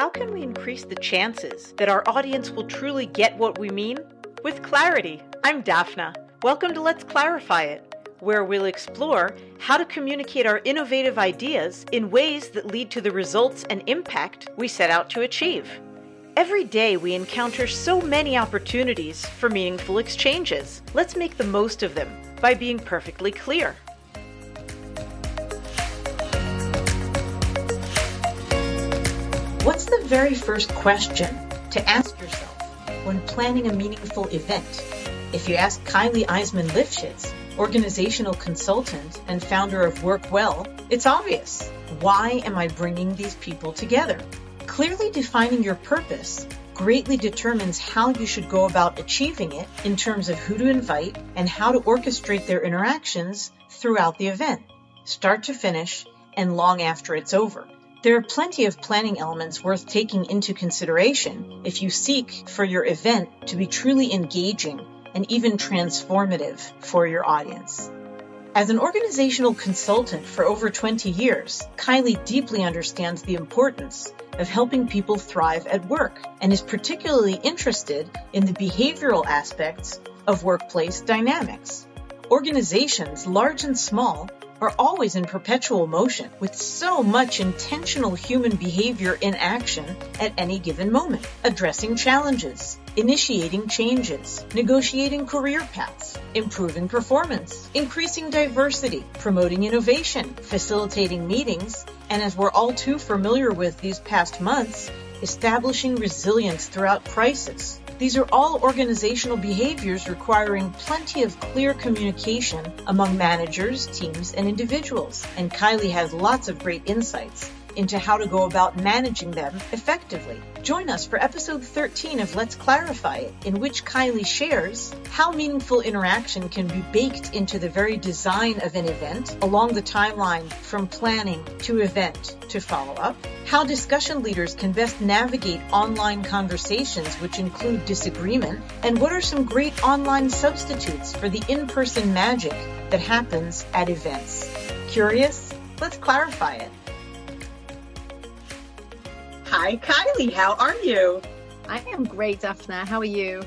How can we increase the chances that our audience will truly get what we mean? With clarity. I'm Daphna. Welcome to Let's Clarify It, where we'll explore how to communicate our innovative ideas in ways that lead to the results and impact we set out to achieve. Every day we encounter so many opportunities for meaningful exchanges. Let's make the most of them by being perfectly clear. What's the very first question to ask yourself when planning a meaningful event? If you ask Kylie Eisman Lifschitz, organizational consultant and founder of Workwell, it's obvious. Why am I bringing these people together? Clearly defining your purpose greatly determines how you should go about achieving it in terms of who to invite and how to orchestrate their interactions throughout the event, start to finish, and long after it's over. There are plenty of planning elements worth taking into consideration if you seek for your event to be truly engaging and even transformative for your audience. As an organizational consultant for over 20 years, Kylie deeply understands the importance of helping people thrive at work and is particularly interested in the behavioral aspects of workplace dynamics. Organizations, large and small, are always in perpetual motion with so much intentional human behavior in action at any given moment, addressing challenges, initiating changes, negotiating career paths, improving performance, increasing diversity, promoting innovation, facilitating meetings, and as we're all too familiar with these past months, establishing resilience throughout crisis, these are all organizational behaviors requiring plenty of clear communication among managers, teams, and individuals. And Kylie has lots of great insights into how to go about managing them effectively. Join us for episode 13 of Let's Clarify It, in which Kylie shares how meaningful interaction can be baked into the very design of an event along the timeline from planning to event to follow up, how discussion leaders can best navigate online conversations which include disagreement, and what are some great online substitutes for the in-person magic that happens at events. Curious? Let's clarify it. Hi, Kylie. How are you? I am great, Daphna. How are you?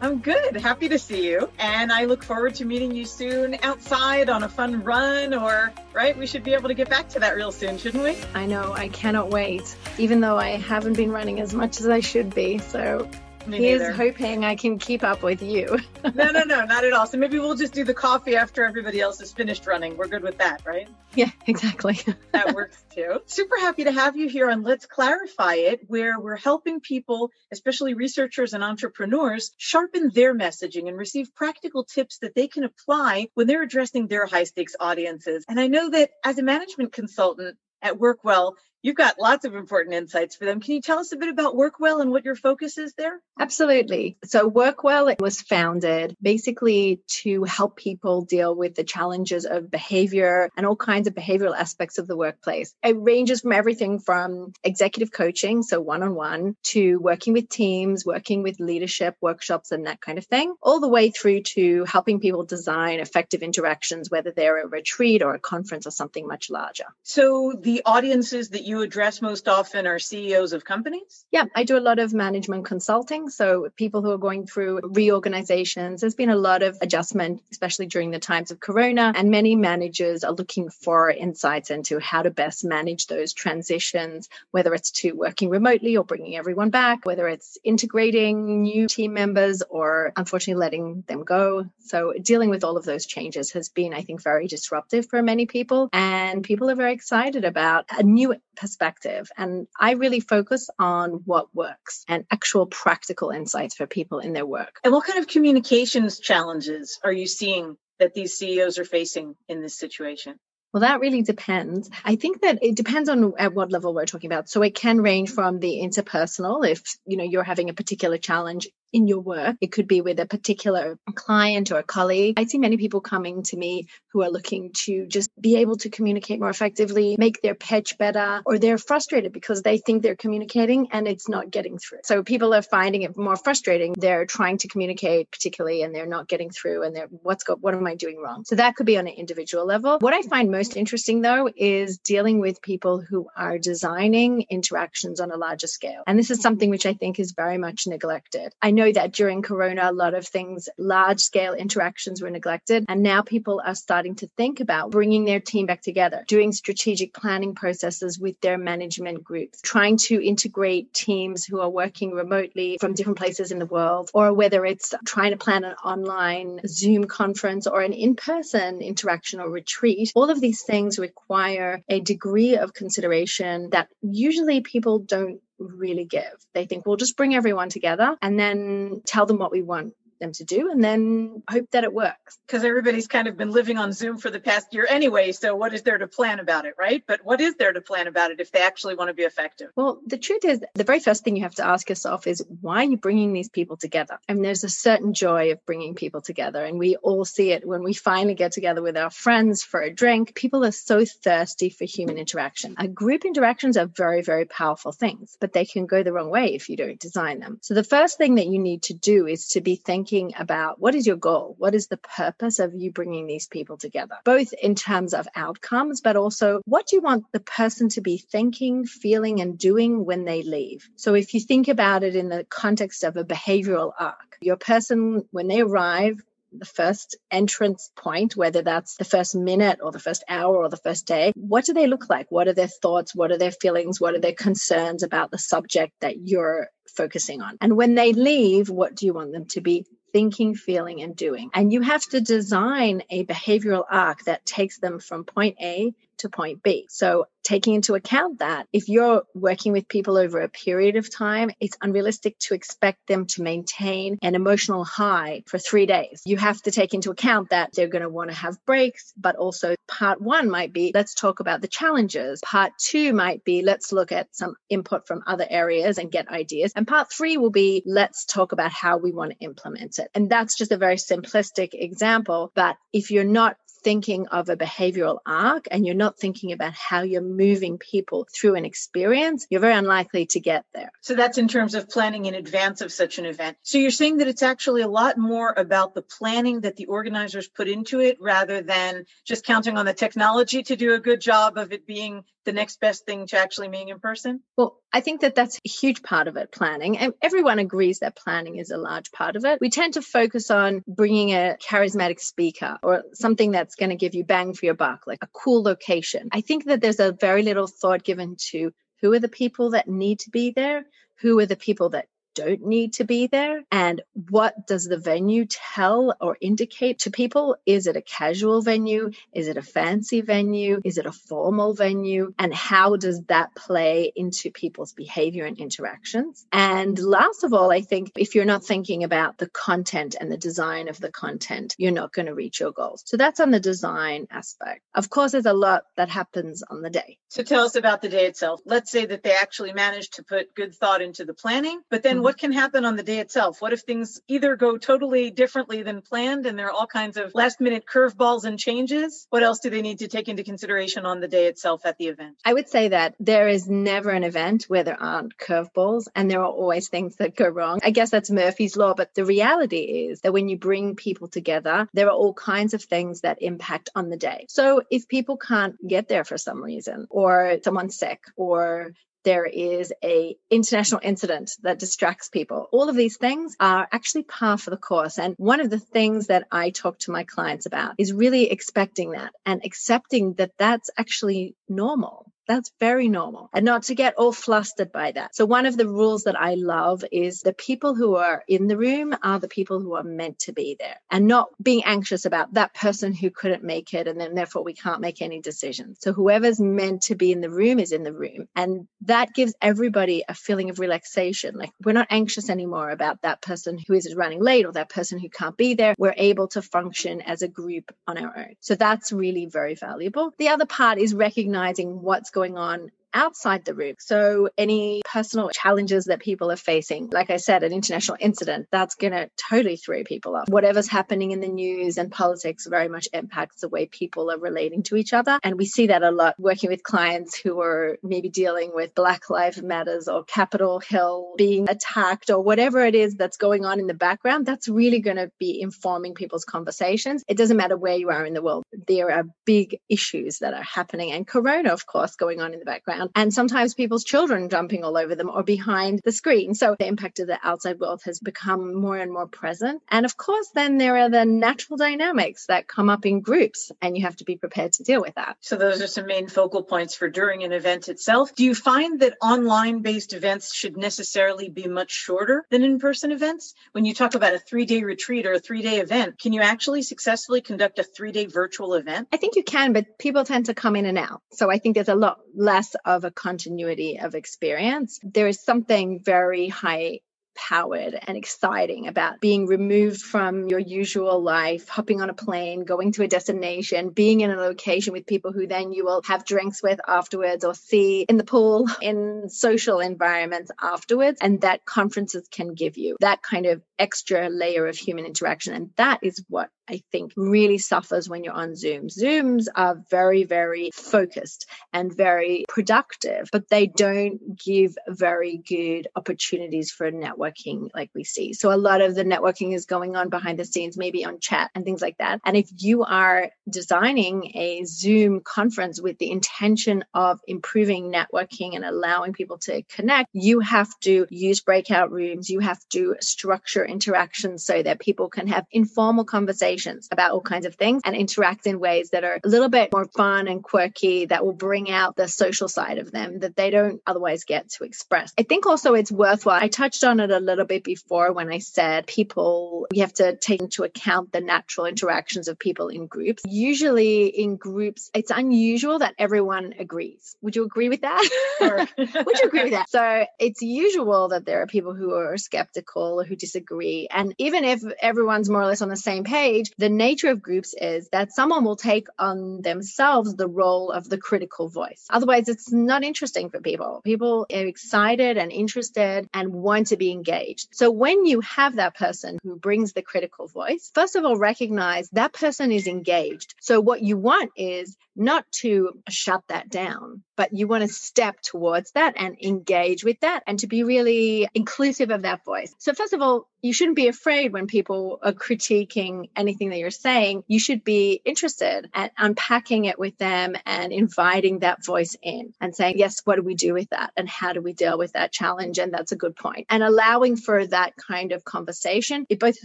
I'm good. Happy to see you. And I look forward to meeting you soon outside on a fun run or, right? We should be able to get back to that real soon, shouldn't we? I know. I cannot wait, even though I haven't been running as much as I should be. So Me here's neither. hoping I can keep up with you. no, no, no, not at all. So maybe we'll just do the coffee after everybody else is finished running. We're good with that, right? yeah, exactly. that works too. Super happy to have you here on Let's Clarify It, where we're helping people, especially researchers and entrepreneurs, sharpen their messaging and receive practical tips that they can apply when they're addressing their high stakes audiences. And I know that as a management consultant at Workwell, you've got lots of important insights for them. Can you tell us a bit about Workwell and what your focus is there? Absolutely. So WorkWell it was founded basically to help people deal with the challenges of behavior and all kinds of behavioral aspects of the workplace. It ranges from everything from executive coaching, so one-on-one, to working with teams, working with leadership workshops and that kind of thing, all the way through to helping people design effective interactions, whether they're a retreat or a conference or something much larger. So the audiences that you address most often are CEOs of companies? Yeah, I do a lot of management consulting. So people who are going through reorganizations, there's been a lot of adjustment, especially during the times of Corona. And many managers are looking for insights into how to best manage those transitions, whether it's to working remotely or bringing everyone back, whether it's integrating new team members or unfortunately letting them go. So dealing with all of those changes has been, I think, very disruptive for many people. And people are very excited about a new perspective. And I really focus on what works and actual practical insights for people in their work. And what kind of communications challenges are you seeing that these CEOs are facing in this situation? Well, that really depends. I think that it depends on at what level we're talking about. So it can range from the interpersonal, if you know you're having a particular challenge in your work. It could be with a particular client or a colleague. I see many people coming to me who are looking to just be able to communicate more effectively, make their pitch better, or they're frustrated because they think they're communicating and it's not getting through. So people are finding it more frustrating. They're trying to communicate particularly and they're not getting through and they're what's got what am I doing wrong? So that could be on an individual level. What I find most interesting though is dealing with people who are designing interactions on a larger scale. And this is something which I think is very much neglected. I know that during Corona, a lot of things, large scale interactions were neglected. And now people are starting to think about bringing their team back together, doing strategic planning processes with their management groups, trying to integrate teams who are working remotely from different places in the world, or whether it's trying to plan an online Zoom conference or an in person interaction or retreat. All of these things require a degree of consideration that usually people don't really give. They think we'll just bring everyone together and then tell them what we want them to do and then hope that it works. Because everybody's kind of been living on Zoom for the past year anyway. So, what is there to plan about it, right? But what is there to plan about it if they actually want to be effective? Well, the truth is, the very first thing you have to ask yourself is why are you bringing these people together? I mean, there's a certain joy of bringing people together. And we all see it when we finally get together with our friends for a drink. People are so thirsty for human interaction. A group interactions are very, very powerful things, but they can go the wrong way if you don't design them. So, the first thing that you need to do is to be thinking thinking about what is your goal? What is the purpose of you bringing these people together? Both in terms of outcomes, but also what do you want the person to be thinking, feeling, and doing when they leave? So if you think about it in the context of a behavioral arc, your person, when they arrive, the first entrance point, whether that's the first minute or the first hour or the first day, what do they look like? What are their thoughts? What are their feelings? What are their concerns about the subject that you're focusing on? And when they leave, what do you want them to be thinking, feeling, and doing. And you have to design a behavioral arc that takes them from point A to point B. So taking into account that if you're working with people over a period of time, it's unrealistic to expect them to maintain an emotional high for three days. You have to take into account that they're going to want to have breaks, but also part one might be let's talk about the challenges. Part two might be let's look at some input from other areas and get ideas. And part three will be let's talk about how we want to implement it. And that's just a very simplistic example. But if you're not thinking of a behavioral arc and you're not thinking about how you're moving people through an experience, you're very unlikely to get there. So that's in terms of planning in advance of such an event. So you're saying that it's actually a lot more about the planning that the organizers put into it rather than just counting on the technology to do a good job of it being the next best thing to actually meeting in person? Well, I think that that's a huge part of it, planning. And everyone agrees that planning is a large part of it. We tend to focus on bringing a charismatic speaker or something that's going to give you bang for your buck, like a cool location. I think that there's a very little thought given to who are the people that need to be there? Who are the people that don't need to be there? And what does the venue tell or indicate to people? Is it a casual venue? Is it a fancy venue? Is it a formal venue? And how does that play into people's behavior and interactions? And last of all, I think if you're not thinking about the content and the design of the content, you're not going to reach your goals. So that's on the design aspect. Of course, there's a lot that happens on the day. So tell us about the day itself. Let's say that they actually managed to put good thought into the planning, but then mm-hmm what can happen on the day itself? What if things either go totally differently than planned and there are all kinds of last minute curveballs and changes? What else do they need to take into consideration on the day itself at the event? I would say that there is never an event where there aren't curveballs and there are always things that go wrong. I guess that's Murphy's Law, but the reality is that when you bring people together, there are all kinds of things that impact on the day. So if people can't get there for some reason, or someone's sick, or there is a international incident that distracts people. All of these things are actually par for the course. And one of the things that I talk to my clients about is really expecting that and accepting that that's actually normal. That's very normal and not to get all flustered by that. So one of the rules that I love is the people who are in the room are the people who are meant to be there and not being anxious about that person who couldn't make it. And then therefore we can't make any decisions. So whoever's meant to be in the room is in the room. And that gives everybody a feeling of relaxation. Like we're not anxious anymore about that person who is running late or that person who can't be there. We're able to function as a group on our own. So that's really very valuable. The other part is recognizing what's on outside the room. So, any personal challenges that people are facing, like I said, an international incident, that's going to totally throw people off. Whatever's happening in the news and politics very much impacts the way people are relating to each other. And we see that a lot working with clients who are maybe dealing with Black Lives Matters or Capitol Hill being attacked or whatever it is that's going on in the background. That's really going to be informing people's conversations. It doesn't matter where you are in the world, there are big issues that are happening. And Corona, of course, going on in the background. And sometimes people's children jumping all over them or behind the screen. So the impact of the outside world has become more and more present. And of course, then there are the natural dynamics that come up in groups, and you have to be prepared to deal with that. So those are some main focal points for during an event itself. Do you find that online based events should necessarily be much shorter than in person events? When you talk about a three day retreat or a three day event, can you actually successfully conduct a three day virtual event? I think you can, but people tend to come in and out. So I think there's a lot less of a continuity of experience. There is something very high powered and exciting about being removed from your usual life, hopping on a plane, going to a destination, being in a location with people who then you will have drinks with afterwards or see in the pool in social environments afterwards. And that conferences can give you that kind of extra layer of human interaction. And that is what I think really suffers when you're on Zoom. Zooms are very, very focused and very productive, but they don't give very good opportunities for networking like we see. So a lot of the networking is going on behind the scenes, maybe on chat and things like that. And if you are designing a Zoom conference with the intention of improving networking and allowing people to connect, you have to use breakout rooms, you have to structure interactions so that people can have informal conversations about all kinds of things and interact in ways that are a little bit more fun and quirky that will bring out the social side of them that they don't otherwise get to express. I think also it's worthwhile. I touched on it a little bit before when I said people, we have to take into account the natural interactions of people in groups. Usually in groups, it's unusual that everyone agrees. Would you agree with that? Would you agree with that? So it's usual that there are people who are skeptical or who disagree. And even if everyone's more or less on the same page, the nature of groups is that someone will take on themselves the role of the critical voice. Otherwise, it's not interesting for people. People are excited and interested and want to be engaged. So when you have that person who brings the critical voice, first of all, recognize that person is engaged. So what you want is not to shut that down, but you want to step towards that and engage with that and to be really inclusive of that voice. So, first of all, you shouldn't be afraid when people are critiquing anything that you're saying. You should be interested at unpacking it with them and inviting that voice in and saying, yes, what do we do with that? And how do we deal with that challenge? And that's a good point. And allowing for that kind of conversation, it both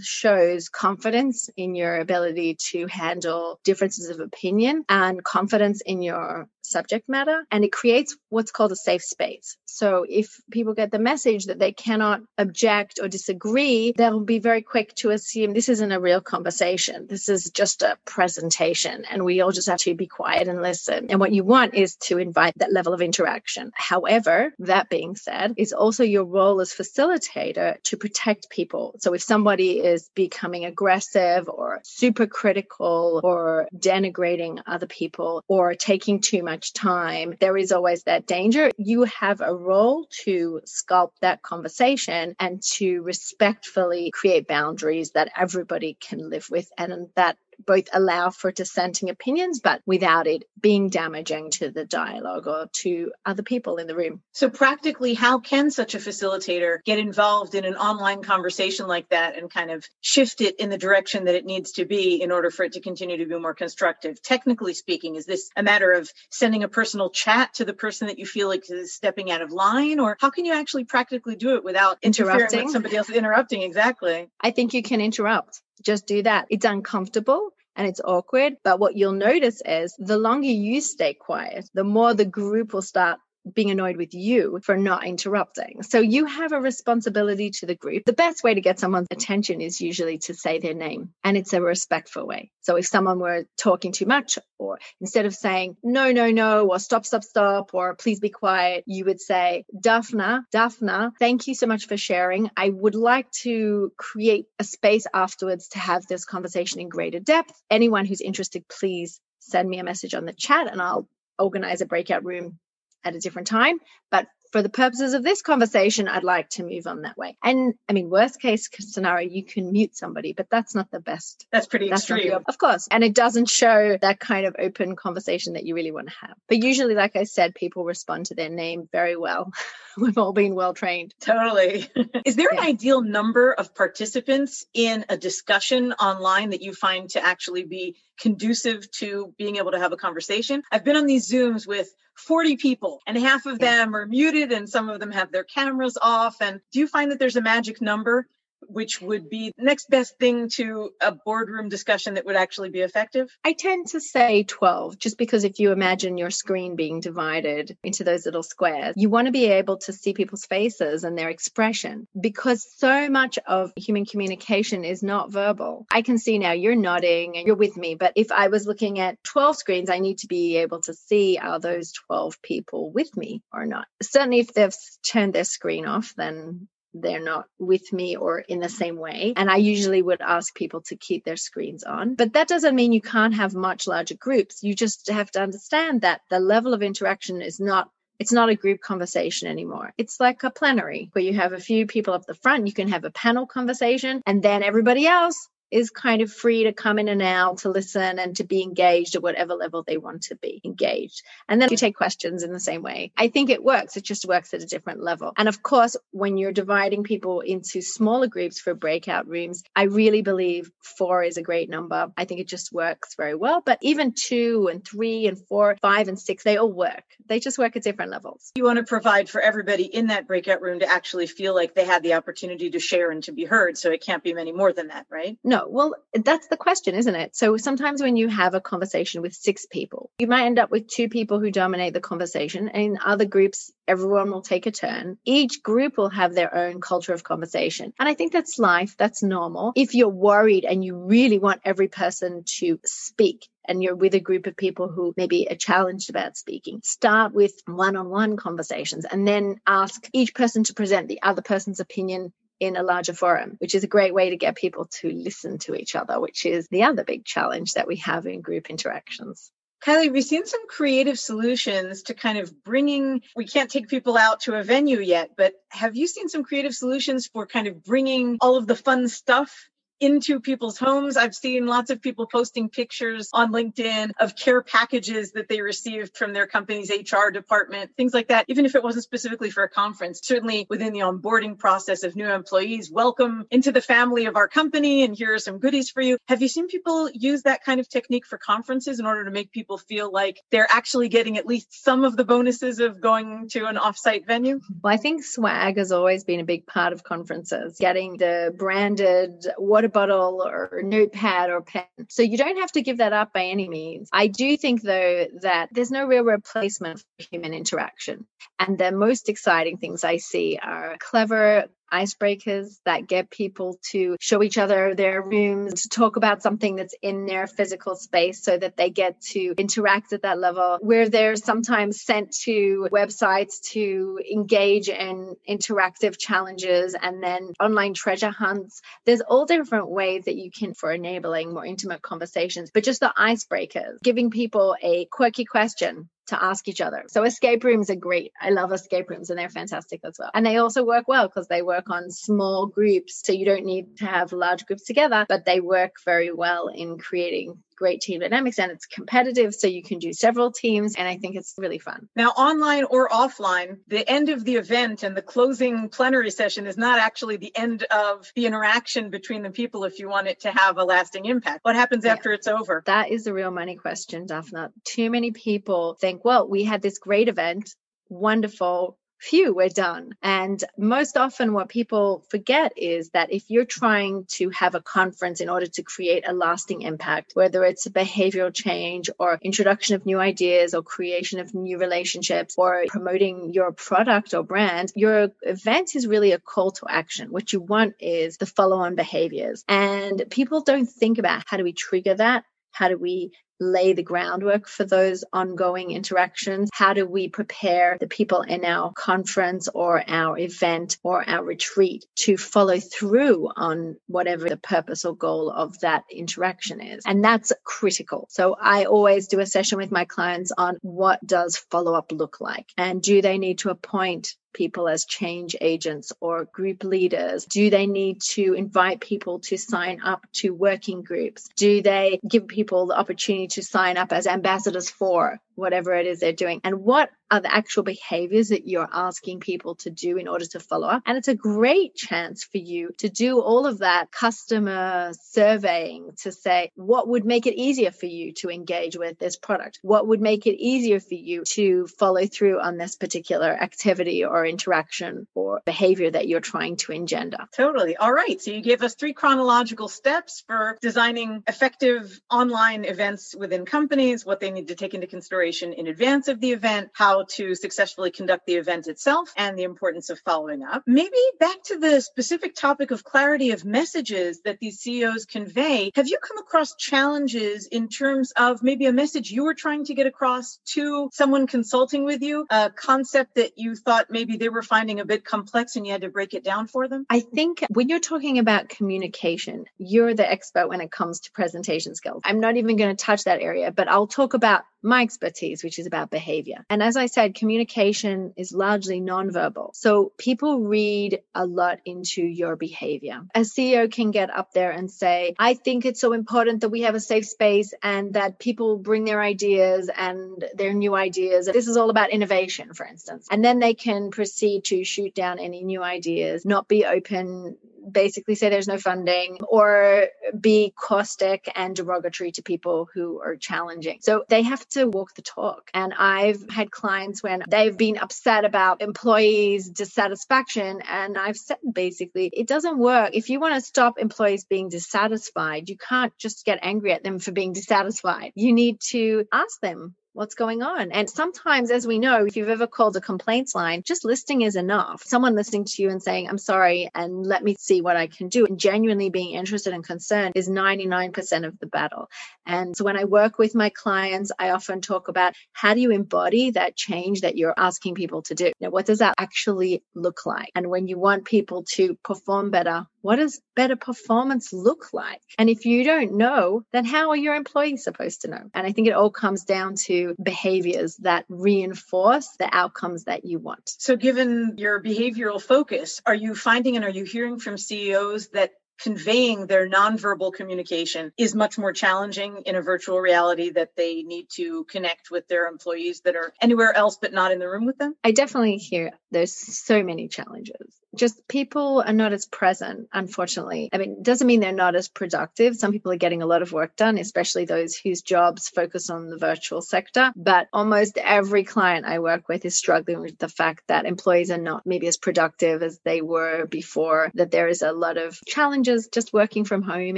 shows confidence in your ability to handle differences of opinion and confidence in your subject matter and it creates what's called a safe space. So if people get the message that they cannot object or disagree, they'll be very quick to assume this isn't a real conversation. This is just a presentation and we all just have to be quiet and listen. And what you want is to invite that level of interaction. However, that being said, it's also your role as facilitator to protect people. So if somebody is becoming aggressive or super critical or denigrating other people or taking too much much time, there is always that danger. You have a role to sculpt that conversation and to respectfully create boundaries that everybody can live with and that both allow for dissenting opinions, but without it being damaging to the dialogue or to other people in the room. So, practically, how can such a facilitator get involved in an online conversation like that and kind of shift it in the direction that it needs to be in order for it to continue to be more constructive? Technically speaking, is this a matter of sending a personal chat to the person that you feel like is stepping out of line, or how can you actually practically do it without interrupting somebody else interrupting? Exactly. I think you can interrupt just do that. It's uncomfortable and it's awkward. But what you'll notice is the longer you stay quiet, the more the group will start being annoyed with you for not interrupting. So you have a responsibility to the group. The best way to get someone's attention is usually to say their name, and it's a respectful way. So if someone were talking too much, or instead of saying no, no, no, or stop, stop, stop, or please be quiet, you would say, Daphna, Daphna, thank you so much for sharing. I would like to create a space afterwards to have this conversation in greater depth. Anyone who's interested, please send me a message on the chat and I'll organize a breakout room at a different time. But for the purposes of this conversation, I'd like to move on that way. And I mean, worst case scenario, you can mute somebody, but that's not the best. That's pretty that's extreme. The, of course. And it doesn't show that kind of open conversation that you really want to have. But usually, like I said, people respond to their name very well. We've all been well trained. Totally. Is there yeah. an ideal number of participants in a discussion online that you find to actually be conducive to being able to have a conversation? I've been on these Zooms with 40 people and half of them are muted and some of them have their cameras off. And do you find that there's a magic number which would be next best thing to a boardroom discussion that would actually be effective? I tend to say 12, just because if you imagine your screen being divided into those little squares, you want to be able to see people's faces and their expression because so much of human communication is not verbal. I can see now you're nodding and you're with me, but if I was looking at 12 screens, I need to be able to see are those 12 people with me or not. Certainly, if they've turned their screen off, then they're not with me or in the same way. And I usually would ask people to keep their screens on. But that doesn't mean you can't have much larger groups. You just have to understand that the level of interaction is not it's not a group conversation anymore. It's like a plenary where you have a few people up the front. You can have a panel conversation and then everybody else is kind of free to come in and out to listen and to be engaged at whatever level they want to be engaged. And then you take questions in the same way. I think it works. It just works at a different level. And of course, when you're dividing people into smaller groups for breakout rooms, I really believe four is a great number. I think it just works very well. But even two and three and four, five and six, they all work. They just work at different levels. You want to provide for everybody in that breakout room to actually feel like they had the opportunity to share and to be heard. So it can't be many more than that, right? No, well, that's the question, isn't it? So sometimes when you have a conversation with six people, you might end up with two people who dominate the conversation. And in other groups, everyone will take a turn. Each group will have their own culture of conversation. And I think that's life. That's normal. If you're worried and you really want every person to speak, and you're with a group of people who maybe are uh, challenged about speaking, start with one on one conversations and then ask each person to present the other person's opinion in a larger forum, which is a great way to get people to listen to each other, which is the other big challenge that we have in group interactions. Kylie, we've seen some creative solutions to kind of bringing, we can't take people out to a venue yet, but have you seen some creative solutions for kind of bringing all of the fun stuff into people's homes. I've seen lots of people posting pictures on LinkedIn of care packages that they received from their company's HR department, things like that, even if it wasn't specifically for a conference. Certainly within the onboarding process of new employees, welcome into the family of our company, and here are some goodies for you. Have you seen people use that kind of technique for conferences in order to make people feel like they're actually getting at least some of the bonuses of going to an offsite venue? Well, I think swag has always been a big part of conferences, getting the branded water bottle or notepad or pen. So you don't have to give that up by any means. I do think, though, that there's no real replacement for human interaction. And the most exciting things I see are clever icebreakers that get people to show each other their rooms, to talk about something that's in their physical space so that they get to interact at that level, where they're sometimes sent to websites to engage in interactive challenges and then online treasure hunts. There's all different ways that you can for enabling more intimate conversations, but just the icebreakers, giving people a quirky question to ask each other. So escape rooms are great. I love escape rooms and they're fantastic as well. And they also work well because they work on small groups. So you don't need to have large groups together, but they work very well in creating great team dynamics and it's competitive so you can do several teams and i think it's really fun. Now online or offline the end of the event and the closing plenary session is not actually the end of the interaction between the people if you want it to have a lasting impact. What happens yeah. after it's over? That is the real money question daphna. Too many people think well we had this great event wonderful phew, we're done. And most often, what people forget is that if you're trying to have a conference in order to create a lasting impact, whether it's a behavioral change or introduction of new ideas or creation of new relationships or promoting your product or brand, your event is really a call to action. What you want is the follow on behaviors. And people don't think about how do we trigger that? How do we lay the groundwork for those ongoing interactions? How do we prepare the people in our conference or our event or our retreat to follow through on whatever the purpose or goal of that interaction is? And that's critical. So I always do a session with my clients on what does follow up look like? And do they need to appoint people as change agents or group leaders? Do they need to invite people to sign up to working groups? Do they give people the opportunity to sign up as ambassadors for whatever it is they're doing? And what are the actual behaviors that you're asking people to do in order to follow up? And it's a great chance for you to do all of that customer surveying to say, what would make it easier for you to engage with this product? What would make it easier for you to follow through on this particular activity or interaction or behavior that you're trying to engender? Totally. All right. So you gave us three chronological steps for designing effective online events within companies, what they need to take into consideration in advance of the event, how to successfully conduct the event itself and the importance of following up. Maybe back to the specific topic of clarity of messages that these CEOs convey. Have you come across challenges in terms of maybe a message you were trying to get across to someone consulting with you, a concept that you thought maybe they were finding a bit complex and you had to break it down for them? I think when you're talking about communication, you're the expert when it comes to presentation skills. I'm not even going to touch that area, but I'll talk about my expertise, which is about behavior. And as I said, communication is largely nonverbal. So people read a lot into your behavior. A CEO can get up there and say, I think it's so important that we have a safe space and that people bring their ideas and their new ideas. This is all about innovation, for instance. And then they can proceed to shoot down any new ideas, not be open basically say there's no funding or be caustic and derogatory to people who are challenging. So they have to walk the talk. And I've had clients when they've been upset about employees' dissatisfaction. And I've said basically, it doesn't work. If you want to stop employees being dissatisfied, you can't just get angry at them for being dissatisfied. You need to ask them what's going on. And sometimes, as we know, if you've ever called a complaints line, just listing is enough. Someone listening to you and saying, I'm sorry, and let me see what I can do, and genuinely being interested and concerned is 99% of the battle. And so when I work with my clients, I often talk about how do you embody that change that you're asking people to do? Now, what does that actually look like? And when you want people to perform better, what does better performance look like? And if you don't know, then how are your employees supposed to know? And I think it all comes down to behaviors that reinforce the outcomes that you want. So, given your behavioral focus, are you finding and are you hearing from CEOs that conveying their nonverbal communication is much more challenging in a virtual reality that they need to connect with their employees that are anywhere else but not in the room with them? I definitely hear there's so many challenges just people are not as present, unfortunately. I mean, doesn't mean they're not as productive. Some people are getting a lot of work done, especially those whose jobs focus on the virtual sector. But almost every client I work with is struggling with the fact that employees are not maybe as productive as they were before, that there is a lot of challenges just working from home.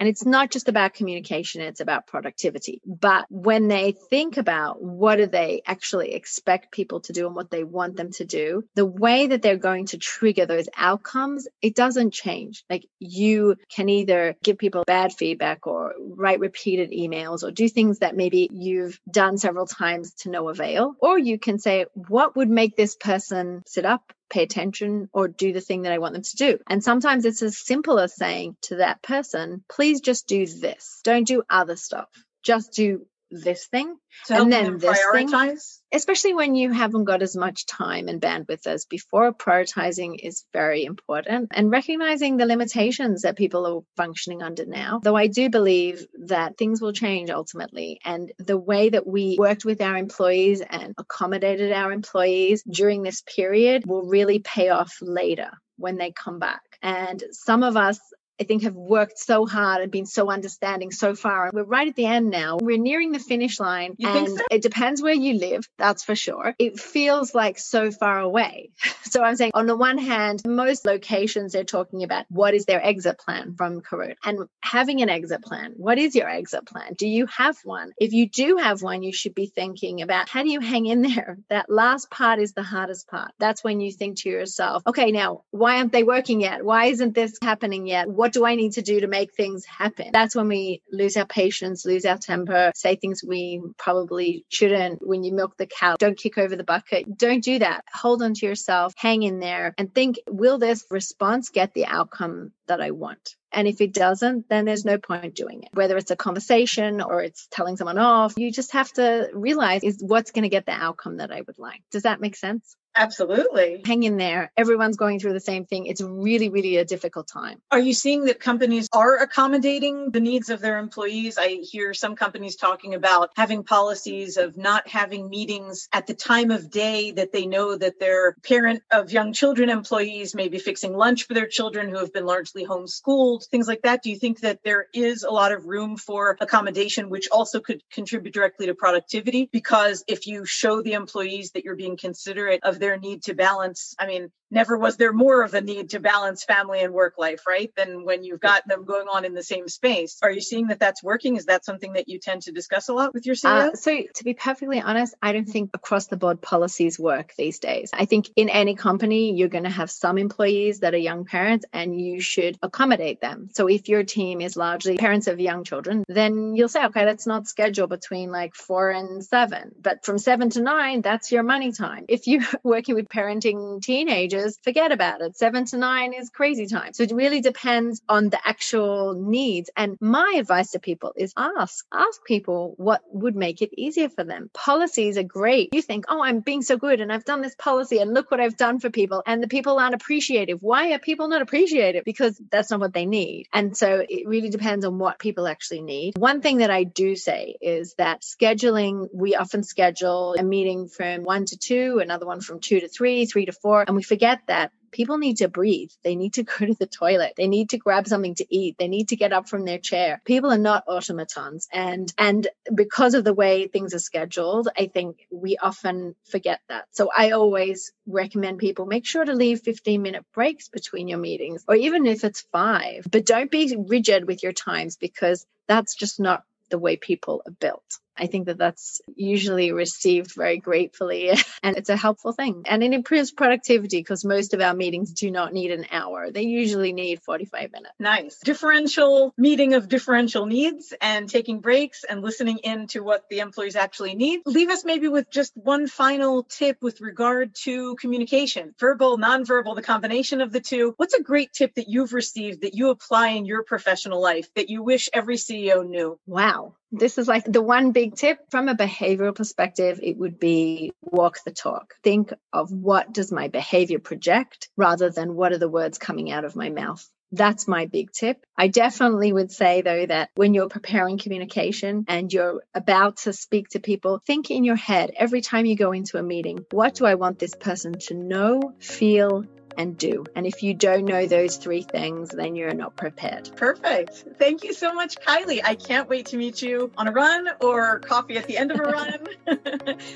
And it's not just about communication, it's about productivity. But when they think about what do they actually expect people to do and what they want them to do, the way that they're going to trigger those outcomes, it doesn't change. Like you can either give people bad feedback or write repeated emails or do things that maybe you've done several times to no avail. Or you can say, what would make this person sit up, pay attention or do the thing that I want them to do. And sometimes it's as simple as saying to that person, please just do this. Don't do other stuff. Just do this thing and then this prioritize. thing especially when you haven't got as much time and bandwidth as before prioritizing is very important and recognizing the limitations that people are functioning under now though i do believe that things will change ultimately and the way that we worked with our employees and accommodated our employees during this period will really pay off later when they come back and some of us I think have worked so hard and been so understanding so far. And We're right at the end now. We're nearing the finish line you and so? it depends where you live, that's for sure. It feels like so far away. So I'm saying on the one hand, most locations they're talking about what is their exit plan from Corona and having an exit plan. What is your exit plan? Do you have one? If you do have one, you should be thinking about how do you hang in there? That last part is the hardest part. That's when you think to yourself, okay, now why aren't they working yet? Why isn't this happening yet? What do I need to do to make things happen? That's when we lose our patience, lose our temper, say things we probably shouldn't. When you milk the cow, don't kick over the bucket. Don't do that. Hold on to yourself, hang in there, and think, will this response get the outcome that I want? And if it doesn't, then there's no point doing it. Whether it's a conversation or it's telling someone off, you just have to realize is what's going to get the outcome that I would like. Does that make sense? Absolutely. Hang in there. Everyone's going through the same thing. It's really, really a difficult time. Are you seeing that companies are accommodating the needs of their employees? I hear some companies talking about having policies of not having meetings at the time of day that they know that their parent of young children employees may be fixing lunch for their children who have been largely homeschooled, things like that. Do you think that there is a lot of room for accommodation, which also could contribute directly to productivity? Because if you show the employees that you're being considerate of their need to balance. I mean, never was there more of a need to balance family and work life, right? Than when you've got them going on in the same space. Are you seeing that that's working? Is that something that you tend to discuss a lot with your CEO? Uh, so, to be perfectly honest, I don't think across the board policies work these days. I think in any company, you're going to have some employees that are young parents and you should accommodate them. So, if your team is largely parents of young children, then you'll say, okay, let's not schedule between like four and seven, but from seven to nine, that's your money time. If you're working with parenting teenagers, forget about it. Seven to nine is crazy time. So it really depends on the actual needs. And my advice to people is ask, ask people what would make it easier for them. Policies are great. You think, oh, I'm being so good and I've done this policy and look what I've done for people. And the people aren't appreciative. Why are people not appreciative? Because that's not what they need. And so it really depends on what people actually need. One thing that I do say is that scheduling, we often schedule a meeting from one to two, another one from two to three, three to four, and we forget get that people need to breathe. They need to go to the toilet. They need to grab something to eat. They need to get up from their chair. People are not automatons. And, and because of the way things are scheduled, I think we often forget that. So I always recommend people make sure to leave 15 minute breaks between your meetings, or even if it's five, but don't be rigid with your times because that's just not the way people are built. I think that that's usually received very gratefully and it's a helpful thing. And it improves productivity because most of our meetings do not need an hour. They usually need 45 minutes. Nice. Differential meeting of differential needs and taking breaks and listening in to what the employees actually need. Leave us maybe with just one final tip with regard to communication, verbal, nonverbal, the combination of the two. What's a great tip that you've received that you apply in your professional life that you wish every CEO knew? Wow. This is like the one big tip from a behavioral perspective. It would be walk the talk. Think of what does my behavior project rather than what are the words coming out of my mouth. That's my big tip. I definitely would say though that when you're preparing communication and you're about to speak to people, think in your head every time you go into a meeting, what do I want this person to know, feel, and do. And if you don't know those three things, then you're not prepared. Perfect. Thank you so much, Kylie. I can't wait to meet you on a run or coffee at the end of a run.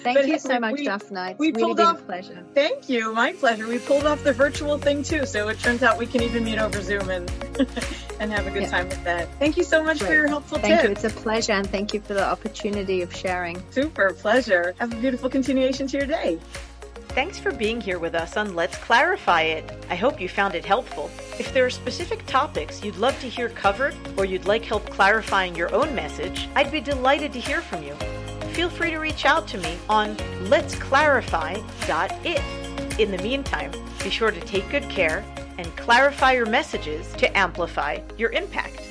thank but you so much, we, Daphna. It's we really pulled off, pleasure. Thank you. My pleasure. We pulled off the virtual thing too. So it turns out we can even meet over Zoom and and have a good yeah. time with that. Thank you so much Great. for your helpful thank tips. you. It's a pleasure and thank you for the opportunity of sharing. Super pleasure. Have a beautiful continuation to your day. Thanks for being here with us on Let's Clarify It. I hope you found it helpful. If there are specific topics you'd love to hear covered or you'd like help clarifying your own message, I'd be delighted to hear from you. Feel free to reach out to me on letsclarify.it. In the meantime, be sure to take good care and clarify your messages to amplify your impact.